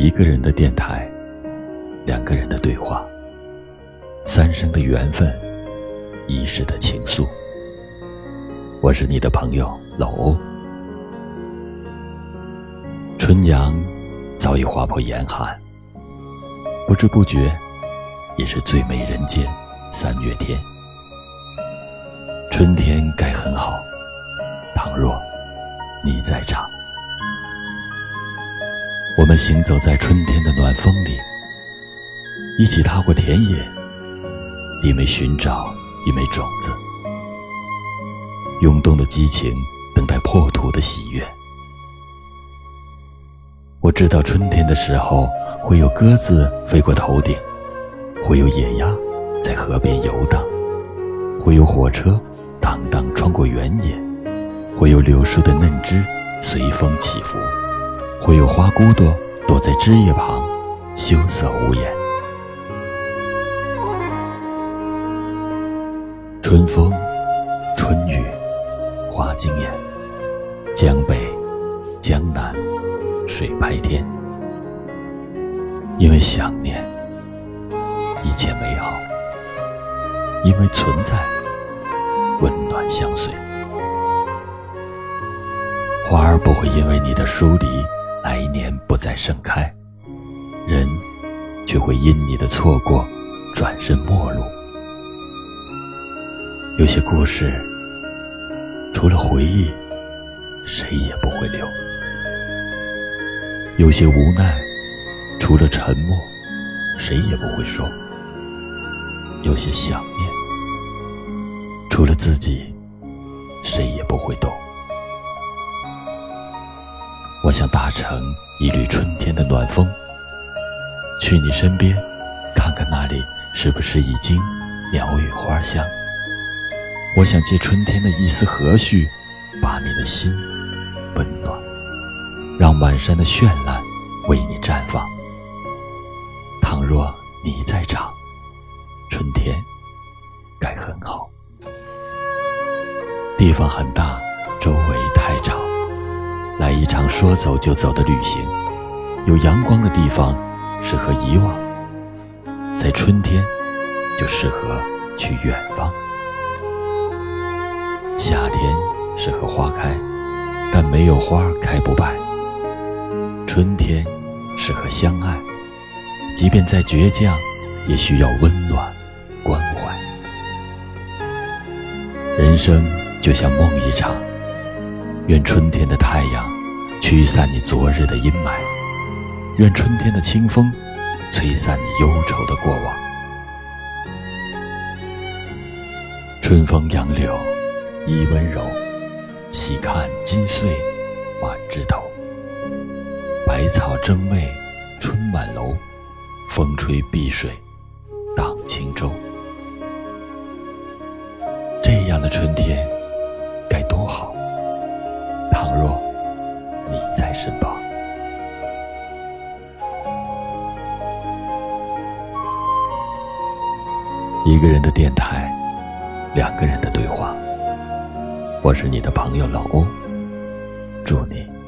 一个人的电台，两个人的对话，三生的缘分，一世的情愫。我是你的朋友老欧。春阳早已划破严寒，不知不觉，也是最美人间三月天。春天该很好，倘若你在场。我们行走在春天的暖风里，一起踏过田野，一枚寻找一枚种子，涌动的激情等待破土的喜悦。我知道春天的时候会有鸽子飞过头顶，会有野鸭在河边游荡，会有火车荡荡穿过原野，会有柳树的嫩枝随风起伏。会有花骨朵躲在枝叶旁，羞涩无言。春风，春雨，花惊艳。江北，江南，水拍天。因为想念，一切美好；因为存在，温暖相随。花儿不会因为你的疏离。来年不再盛开，人却会因你的错过转身陌路。有些故事，除了回忆，谁也不会留；有些无奈，除了沉默，谁也不会说；有些想念，除了自己，谁也不会懂。我想搭乘一缕春天的暖风，去你身边，看看那里是不是已经鸟语花香。我想借春天的一丝和煦，把你的心温暖，让满山的绚烂为你绽放。倘若你在场，春天该很好。地方很大，场说走就走的旅行，有阳光的地方适合遗忘，在春天就适合去远方。夏天适合花开，但没有花开不败。春天适合相爱，即便再倔强，也需要温暖关怀。人生就像梦一场。愿春天的太阳驱散你昨日的阴霾，愿春天的清风吹散你忧愁的过往。春风杨柳依温柔，细看金穗满枝头。百草争媚春满楼，风吹碧水荡轻舟。这样的春天该多好！倘若身旁，一个人的电台，两个人的对话。我是你的朋友老欧，祝你。